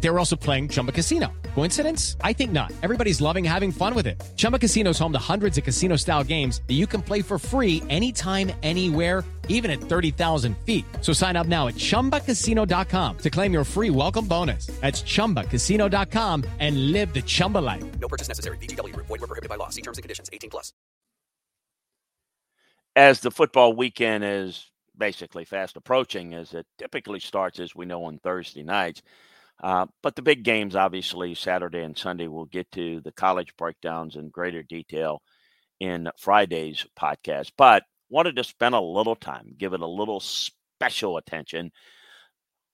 They were also playing Chumba Casino. Coincidence? I think not. Everybody's loving having fun with it. Chumba Casino is home to hundreds of casino-style games that you can play for free anytime, anywhere, even at 30,000 feet. So sign up now at ChumbaCasino.com to claim your free welcome bonus. That's ChumbaCasino.com and live the Chumba life. No purchase necessary. VGW. Void were prohibited by law. See terms and conditions. 18 plus. As the football weekend is basically fast approaching, as it typically starts, as we know, on Thursday nights. Uh, but the big games, obviously, Saturday and Sunday, we'll get to the college breakdowns in greater detail in Friday's podcast. But wanted to spend a little time, give it a little special attention.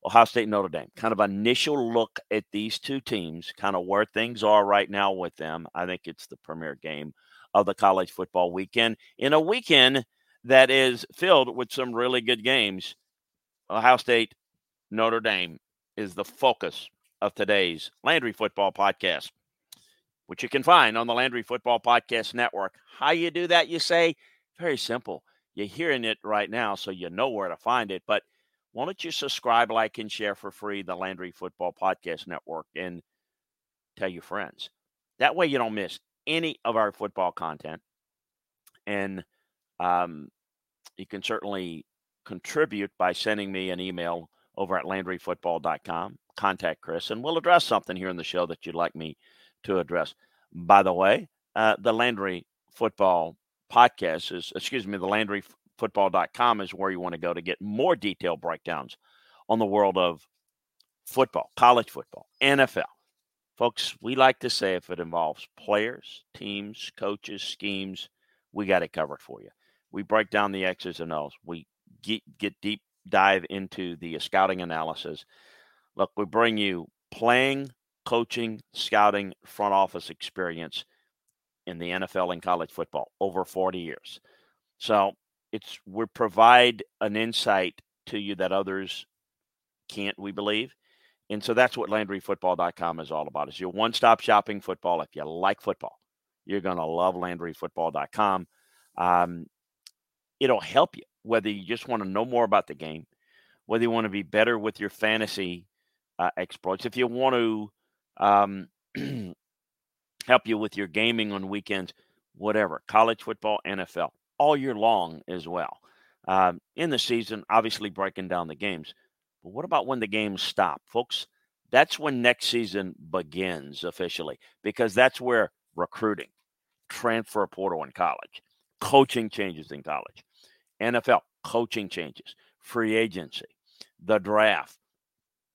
Ohio State Notre Dame, kind of initial look at these two teams, kind of where things are right now with them. I think it's the premier game of the college football weekend in a weekend that is filled with some really good games. Ohio State Notre Dame is the focus of today's Landry Football Podcast, which you can find on the Landry Football Podcast Network. How you do that, you say? Very simple. You're hearing it right now, so you know where to find it. But why don't you subscribe, like, and share for free the Landry Football Podcast Network and tell your friends. That way you don't miss any of our football content. And um, you can certainly contribute by sending me an email over at landryfootball.com. Contact Chris, and we'll address something here in the show that you'd like me to address. By the way, uh, the Landry Football podcast is, excuse me, the landryfootball.com is where you want to go to get more detailed breakdowns on the world of football, college football, NFL. Folks, we like to say if it involves players, teams, coaches, schemes, we got it covered for you. We break down the X's and O's. We get, get deep dive into the scouting analysis. Look, we bring you playing, coaching, scouting, front office experience in the NFL and college football over 40 years. So it's we provide an insight to you that others can't, we believe. And so that's what LandryFootball.com is all about. It's your one-stop shopping football. If you like football, you're going to love LandryFootball.com. Um, it'll help you whether you just want to know more about the game, whether you want to be better with your fantasy uh, exploits, if you want to um, help you with your gaming on weekends, whatever, college football, NFL, all year long as well. Um, in the season, obviously breaking down the games. But what about when the games stop, folks? That's when next season begins officially because that's where recruiting, transfer portal in college, coaching changes in college, NFL coaching changes, free agency, the draft.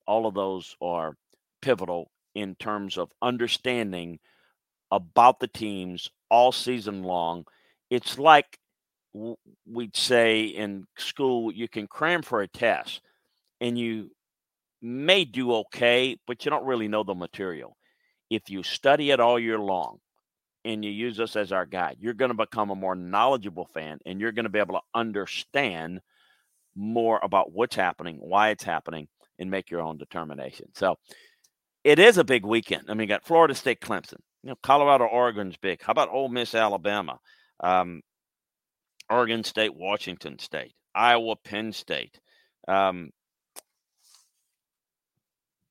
All of those are pivotal in terms of understanding about the teams all season long. It's like we'd say in school, you can cram for a test and you may do okay, but you don't really know the material. If you study it all year long and you use us as our guide, you're going to become a more knowledgeable fan and you're going to be able to understand more about what's happening, why it's happening, and make your own determination. So it is a big weekend. I mean, you got Florida State, Clemson, you know, Colorado, Oregon's big. How about Ole Miss, Alabama? Um, Oregon State, Washington State, Iowa, Penn State, um,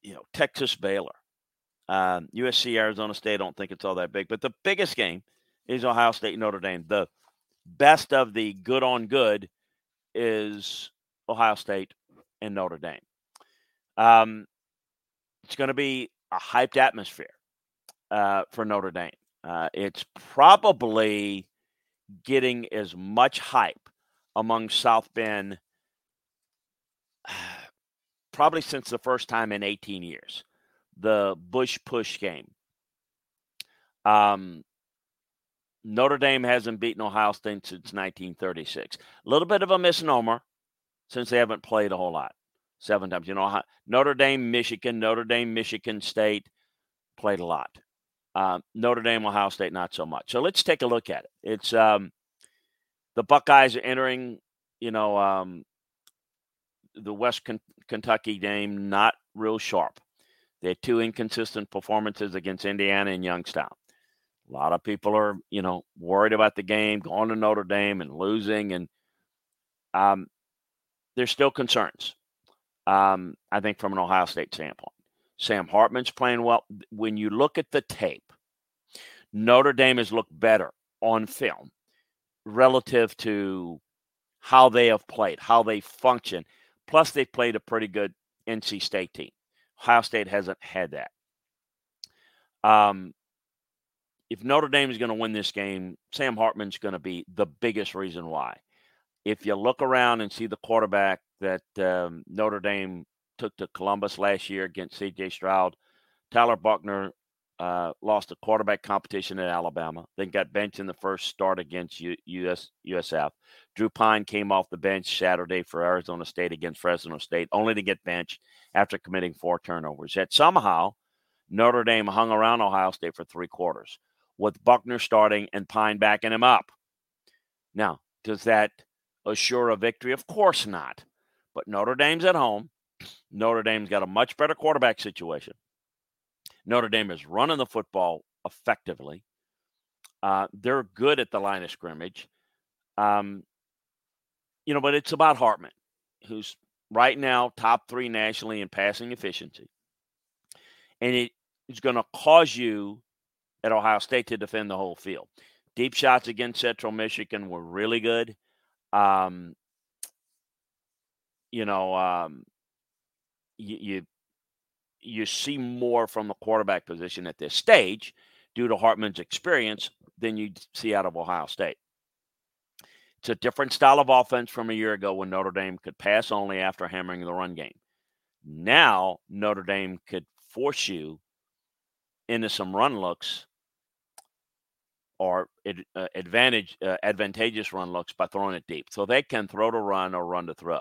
you know, Texas, Baylor, um, USC, Arizona State. I don't think it's all that big, but the biggest game is Ohio State, Notre Dame. The best of the good on good is Ohio State and Notre Dame. Um, it's going to be a hyped atmosphere uh, for Notre Dame. Uh, it's probably getting as much hype among South Bend probably since the first time in 18 years, the Bush push game. Um, Notre Dame hasn't beaten Ohio State since 1936. A little bit of a misnomer since they haven't played a whole lot. Seven times. You know, Notre Dame, Michigan, Notre Dame, Michigan State played a lot. Uh, Notre Dame, Ohio State, not so much. So let's take a look at it. It's um, the Buckeyes are entering, you know, um, the West K- Kentucky game not real sharp. They had two inconsistent performances against Indiana and Youngstown. A lot of people are, you know, worried about the game, going to Notre Dame and losing, and um, there's still concerns. Um, I think from an Ohio State standpoint, Sam Hartman's playing well. When you look at the tape, Notre Dame has looked better on film relative to how they have played, how they function. Plus, they played a pretty good NC State team. Ohio State hasn't had that. Um, if Notre Dame is going to win this game, Sam Hartman's going to be the biggest reason why. If you look around and see the quarterback that um, Notre Dame took to Columbus last year against C.J. Stroud, Tyler Buchner uh, lost a quarterback competition at Alabama, then got benched in the first start against US, USF. Drew Pyne came off the bench Saturday for Arizona State against Fresno State, only to get benched after committing four turnovers. Yet somehow, Notre Dame hung around Ohio State for three quarters with Buchner starting and Pyne backing him up. Now, does that assure a victory? Of course not. But Notre Dame's at home. Notre Dame's got a much better quarterback situation. Notre Dame is running the football effectively. Uh, they're good at the line of scrimmage. Um, you know, but it's about Hartman, who's right now top three nationally in passing efficiency. And it is going to cause you at Ohio State to defend the whole field. Deep shots against Central Michigan were really good. Um, you know, um, you, you you see more from the quarterback position at this stage due to Hartman's experience than you see out of Ohio State. It's a different style of offense from a year ago when Notre Dame could pass only after hammering the run game. Now, Notre Dame could force you into some run looks or uh, advantage uh, advantageous run looks by throwing it deep. So they can throw to run or run to throw.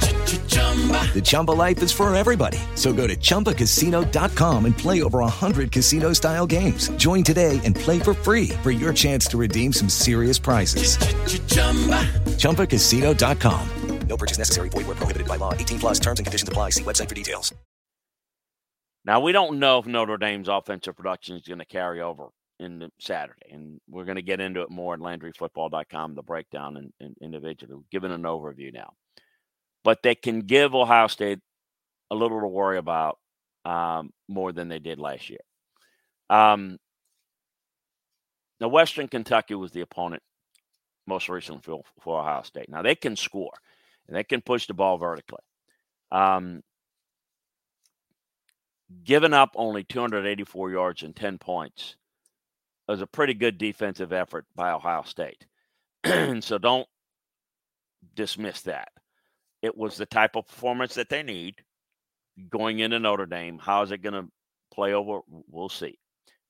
The Chumba life is for everybody. So go to ChumbaCasino.com and play over 100 casino-style games. Join today and play for free for your chance to redeem some serious prizes. ChumbaCasino.com. No purchase necessary. Void were prohibited by law. 18 plus terms and conditions apply. See website for details. Now, we don't know if Notre Dame's offensive production is going to carry over in Saturday, and we're going to get into it more at LandryFootball.com, the breakdown and, and individually, giving an overview now. But they can give Ohio State a little to worry about um, more than they did last year. Um, now, Western Kentucky was the opponent most recently for, for Ohio State. Now, they can score and they can push the ball vertically. Um, giving up only 284 yards and 10 points was a pretty good defensive effort by Ohio State. so don't dismiss that. It was the type of performance that they need going into Notre Dame. How is it going to play over? We'll see.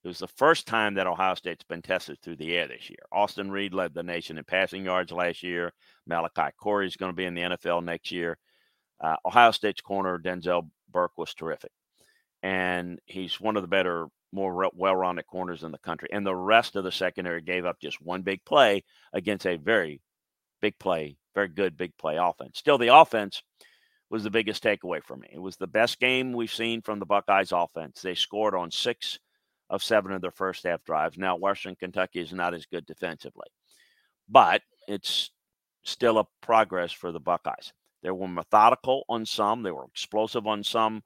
It was the first time that Ohio State's been tested through the air this year. Austin Reed led the nation in passing yards last year. Malachi Corley is going to be in the NFL next year. Uh, Ohio State's corner, Denzel Burke, was terrific. And he's one of the better, more well rounded corners in the country. And the rest of the secondary gave up just one big play against a very big play, very good big play offense. Still, the offense was the biggest takeaway for me. It was the best game we've seen from the Buckeyes offense. They scored on six of seven of their first half drives. Now, Western Kentucky is not as good defensively. but it's still a progress for the Buckeyes. They were methodical on some, they were explosive on some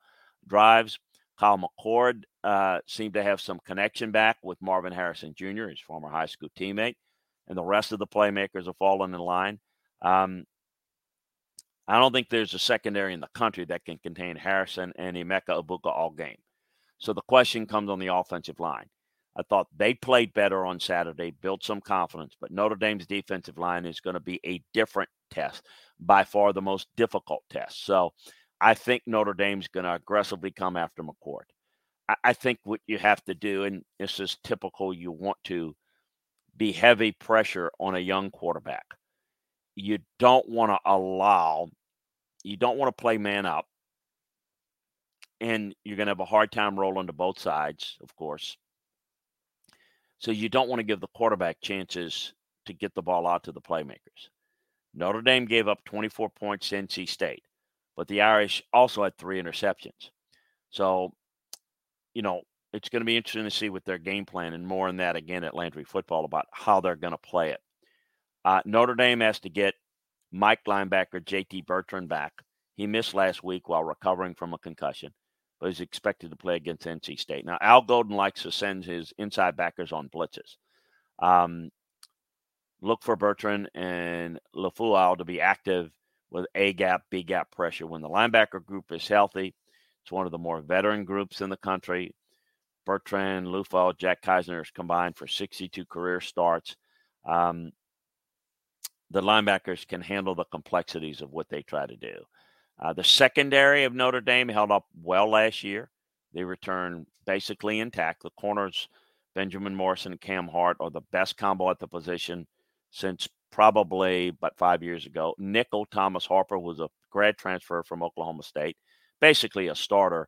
drives. Kyle McCord uh, seemed to have some connection back with Marvin Harrison Jr., his former high school teammate, and the rest of the playmakers have fallen in line. Um, I don't think there's a secondary in the country that can contain Harrison and Emeka Egbuka all game. So the question comes on the offensive line. I thought they played better on Saturday, built some confidence, but Notre Dame's defensive line is going to be a different test, by far the most difficult test. So I think Notre Dame's going to aggressively come after McCord. I, I think what you have to do, and this is typical, you want to be heavy pressure on a young quarterback. You don't want to allow, you don't want to play man up. And you're going to have a hard time rolling to both sides, of course. So you don't want to give the quarterback chances to get the ball out to the playmakers. Notre Dame gave up 24 points to NC State, but the Irish also had three interceptions. So, you know, it's going to be interesting to see what their game plan and more on that again at Landry Football about how they're going to play it. Uh, Notre Dame has to get Mike linebacker JD Bertrand back. He missed last week while recovering from a concussion, but he's expected to play against NC State. Now, Al Golden likes to send his inside backers on blitzes. Um, look for Bertrand and Liufau to be active with A gap, B gap pressure. When the linebacker group is healthy, it's one of the more veteran groups in the country. Bertrand, Liufau, Jack Kiser is combined for 62 career starts. Um, the linebackers can handle the complexities of what they try to do. Uh, the secondary of Notre Dame held up well last year. They returned basically intact. The corners, Benjamin Morrison and Cam Hart, are the best combo at the position since probably about five years ago. Nickel Thomas Harper was a grad transfer from Oklahoma State, basically a starter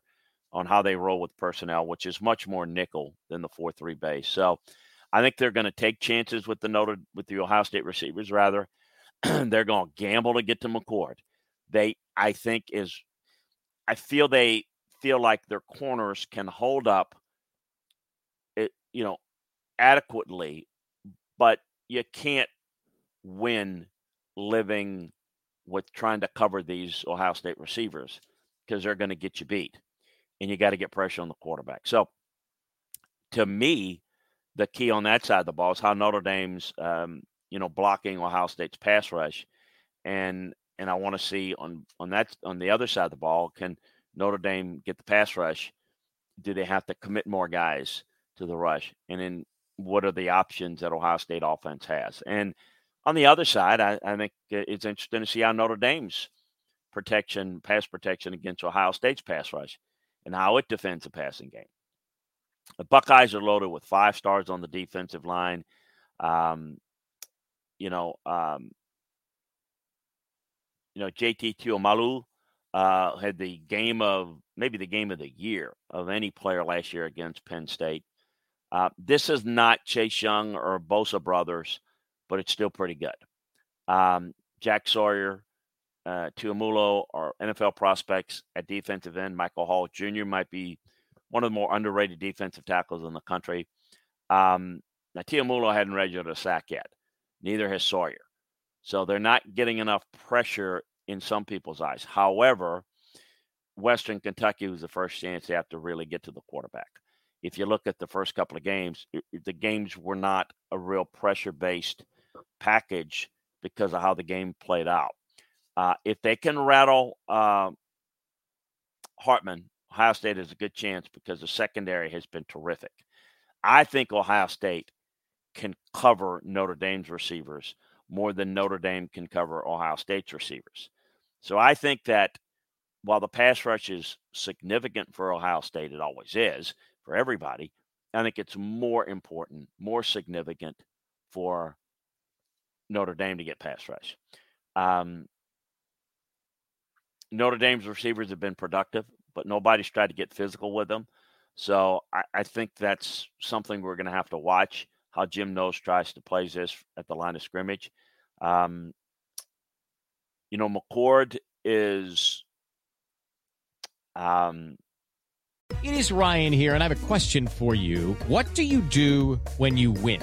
on how they roll with personnel, which is much more nickel than the four three base. So I think they're going to take chances with the Notre with the Ohio State receivers. Rather, they're going to gamble to get to McCord. They, I think, is I feel they feel like their corners can hold up, it you know, adequately, but you can't win living with trying to cover these Ohio State receivers because they're going to get you beat and you got to get pressure on the quarterback. So, to me, the key on that side of the ball is how Notre Dame's, um, you know, blocking Ohio State's pass rush, and and I want to see on on that on the other side of the ball, can Notre Dame get the pass rush? Do they have to commit more guys to the rush? And then what are the options that Ohio State offense has? And on the other side, I, I think it's interesting to see how Notre Dame's protection, pass protection against Ohio State's pass rush and how it defends the passing game. The Buckeyes are loaded with five stars on the defensive line. Um, you know, um, you know, JT Tuimoloau uh, had the game of maybe the game of the year of any player last year against Penn State. Uh, this is not Chase Young or Bosa brothers, but it's still pretty good. Um, Jack Sawyer, uh, Tuimoloau are NFL prospects at defensive end. Michael Hall Jr. might be one of the more underrated defensive tackles in the country. Um, now, Tuimoloau hadn't registered a sack yet. Neither has Sawyer. So they're not getting enough pressure in some people's eyes. However, Western Kentucky was the first chance they have to really get to the quarterback. If you look at the first couple of games, the games were not a real pressure based package because of how the game played out. Uh, if they can rattle uh, Hartman, Ohio State has a good chance because the secondary has been terrific. I think Ohio State can cover Notre Dame's receivers more than Notre Dame can cover Ohio State's receivers. So I think that while the pass rush is significant for Ohio State, it always is for everybody. I think it's more important, more significant for Notre Dame to get pass rush. Um, Notre Dame's receivers have been productive, but nobody's tried to get physical with them. So I, I think that's something we're going to have to watch how Jim Knowles tries to play this at the line of scrimmage. Um, you know, McCord is. Um, it is Ryan here, and I have a question for you. What do you do when you win?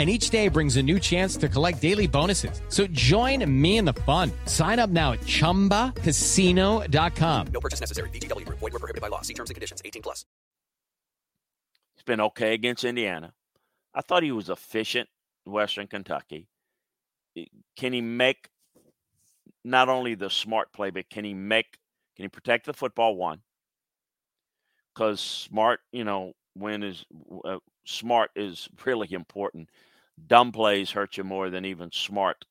and each day brings a new chance to collect daily bonuses. So join me in the fun. Sign up now at chumbacasino.com. No purchase necessary. VGW. Void were prohibited by law. See terms and conditions. 18 plus. He's been okay against Indiana. I thought he was efficient Western Kentucky. Can he make not only the smart play, but can he make can he protect the football one? Because smart, you know, when is uh, smart is really important. Dumb plays hurt you more than even smart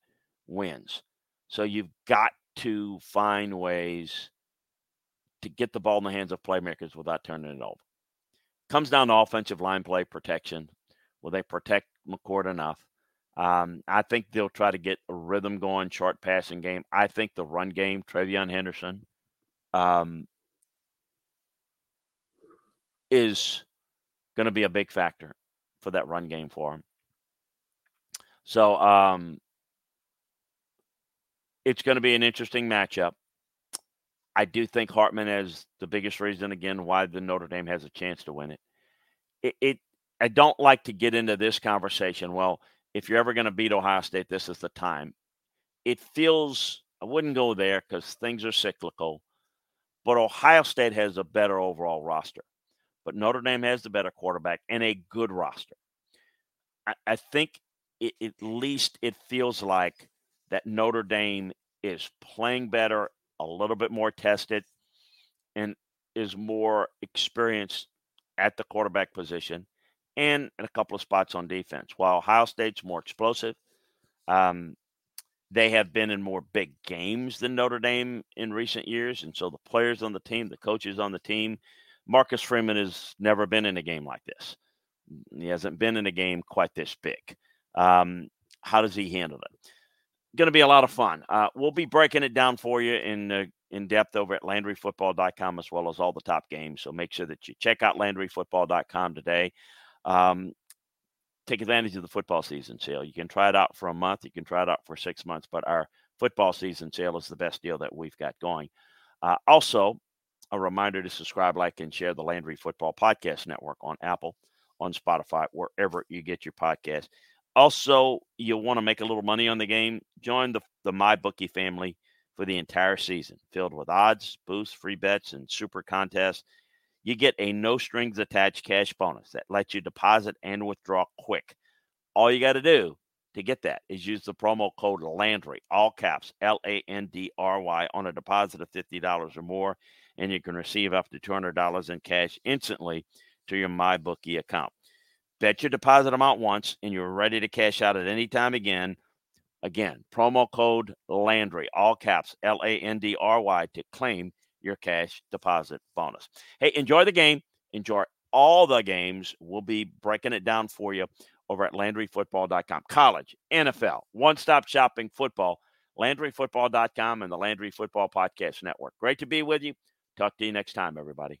wins. So you've got to find ways to get the ball in the hands of playmakers without turning it over. Comes down to offensive line play protection. Will they protect McCord enough? Um, I think they'll try to get a rhythm going, short passing game. I think the run game, TreVeyon Henderson, um, is going to be a big factor for that run game for him. So um, it's going to be an interesting matchup. I do think Hartman is the biggest reason again why the Notre Dame has a chance to win it. It, it I don't like to get into this conversation. Well, if you're ever going to beat Ohio State, this is the time. It feels I wouldn't go there because things are cyclical. But Ohio State has a better overall roster. But Notre Dame has the better quarterback and a good roster. I, I think it, at least it feels like that Notre Dame is playing better, a little bit more tested, and is more experienced at the quarterback position and in a couple of spots on defense. While Ohio State's more explosive, um, they have been in more big games than Notre Dame in recent years. And so the players on the team, the coaches on the team, Marcus Freeman has never been in a game like this. He hasn't been in a game quite this big. Um, how does he handle it? Going to be a lot of fun. Uh, we'll be breaking it down for you in uh, in depth over at LandryFootball.com as well as all the top games. So make sure that you check out LandryFootball.com today. Um, take advantage of the football season sale. You can try it out for a month, you can try it out for six months, but our football season sale is the best deal that we've got going. Uh, also, a reminder to subscribe, like, and share the Landry Football Podcast Network on Apple, on Spotify, wherever you get your podcast. Also, you want to make a little money on the game? Join the the MyBookie family for the entire season, filled with odds, boosts, free bets, and super contests you get a no strings attached cash bonus that lets you deposit and withdraw quick. All you got to do to get that is use the promo code Landry, all caps L A N D R Y, on a deposit of $50 or more, and you can receive up to $200 in cash instantly to your MyBookie account. Bet your deposit amount once, and you're ready to cash out at any time again. Again, promo code Landry, all caps L A N D R Y, to claim your cash deposit bonus. Hey, enjoy the game. Enjoy all the games. We'll be breaking it down for you over at LandryFootball.com. College, NFL, one stop shopping football, LandryFootball.com and the Landry Football Podcast Network. Great to be with you. Talk to you next time, everybody.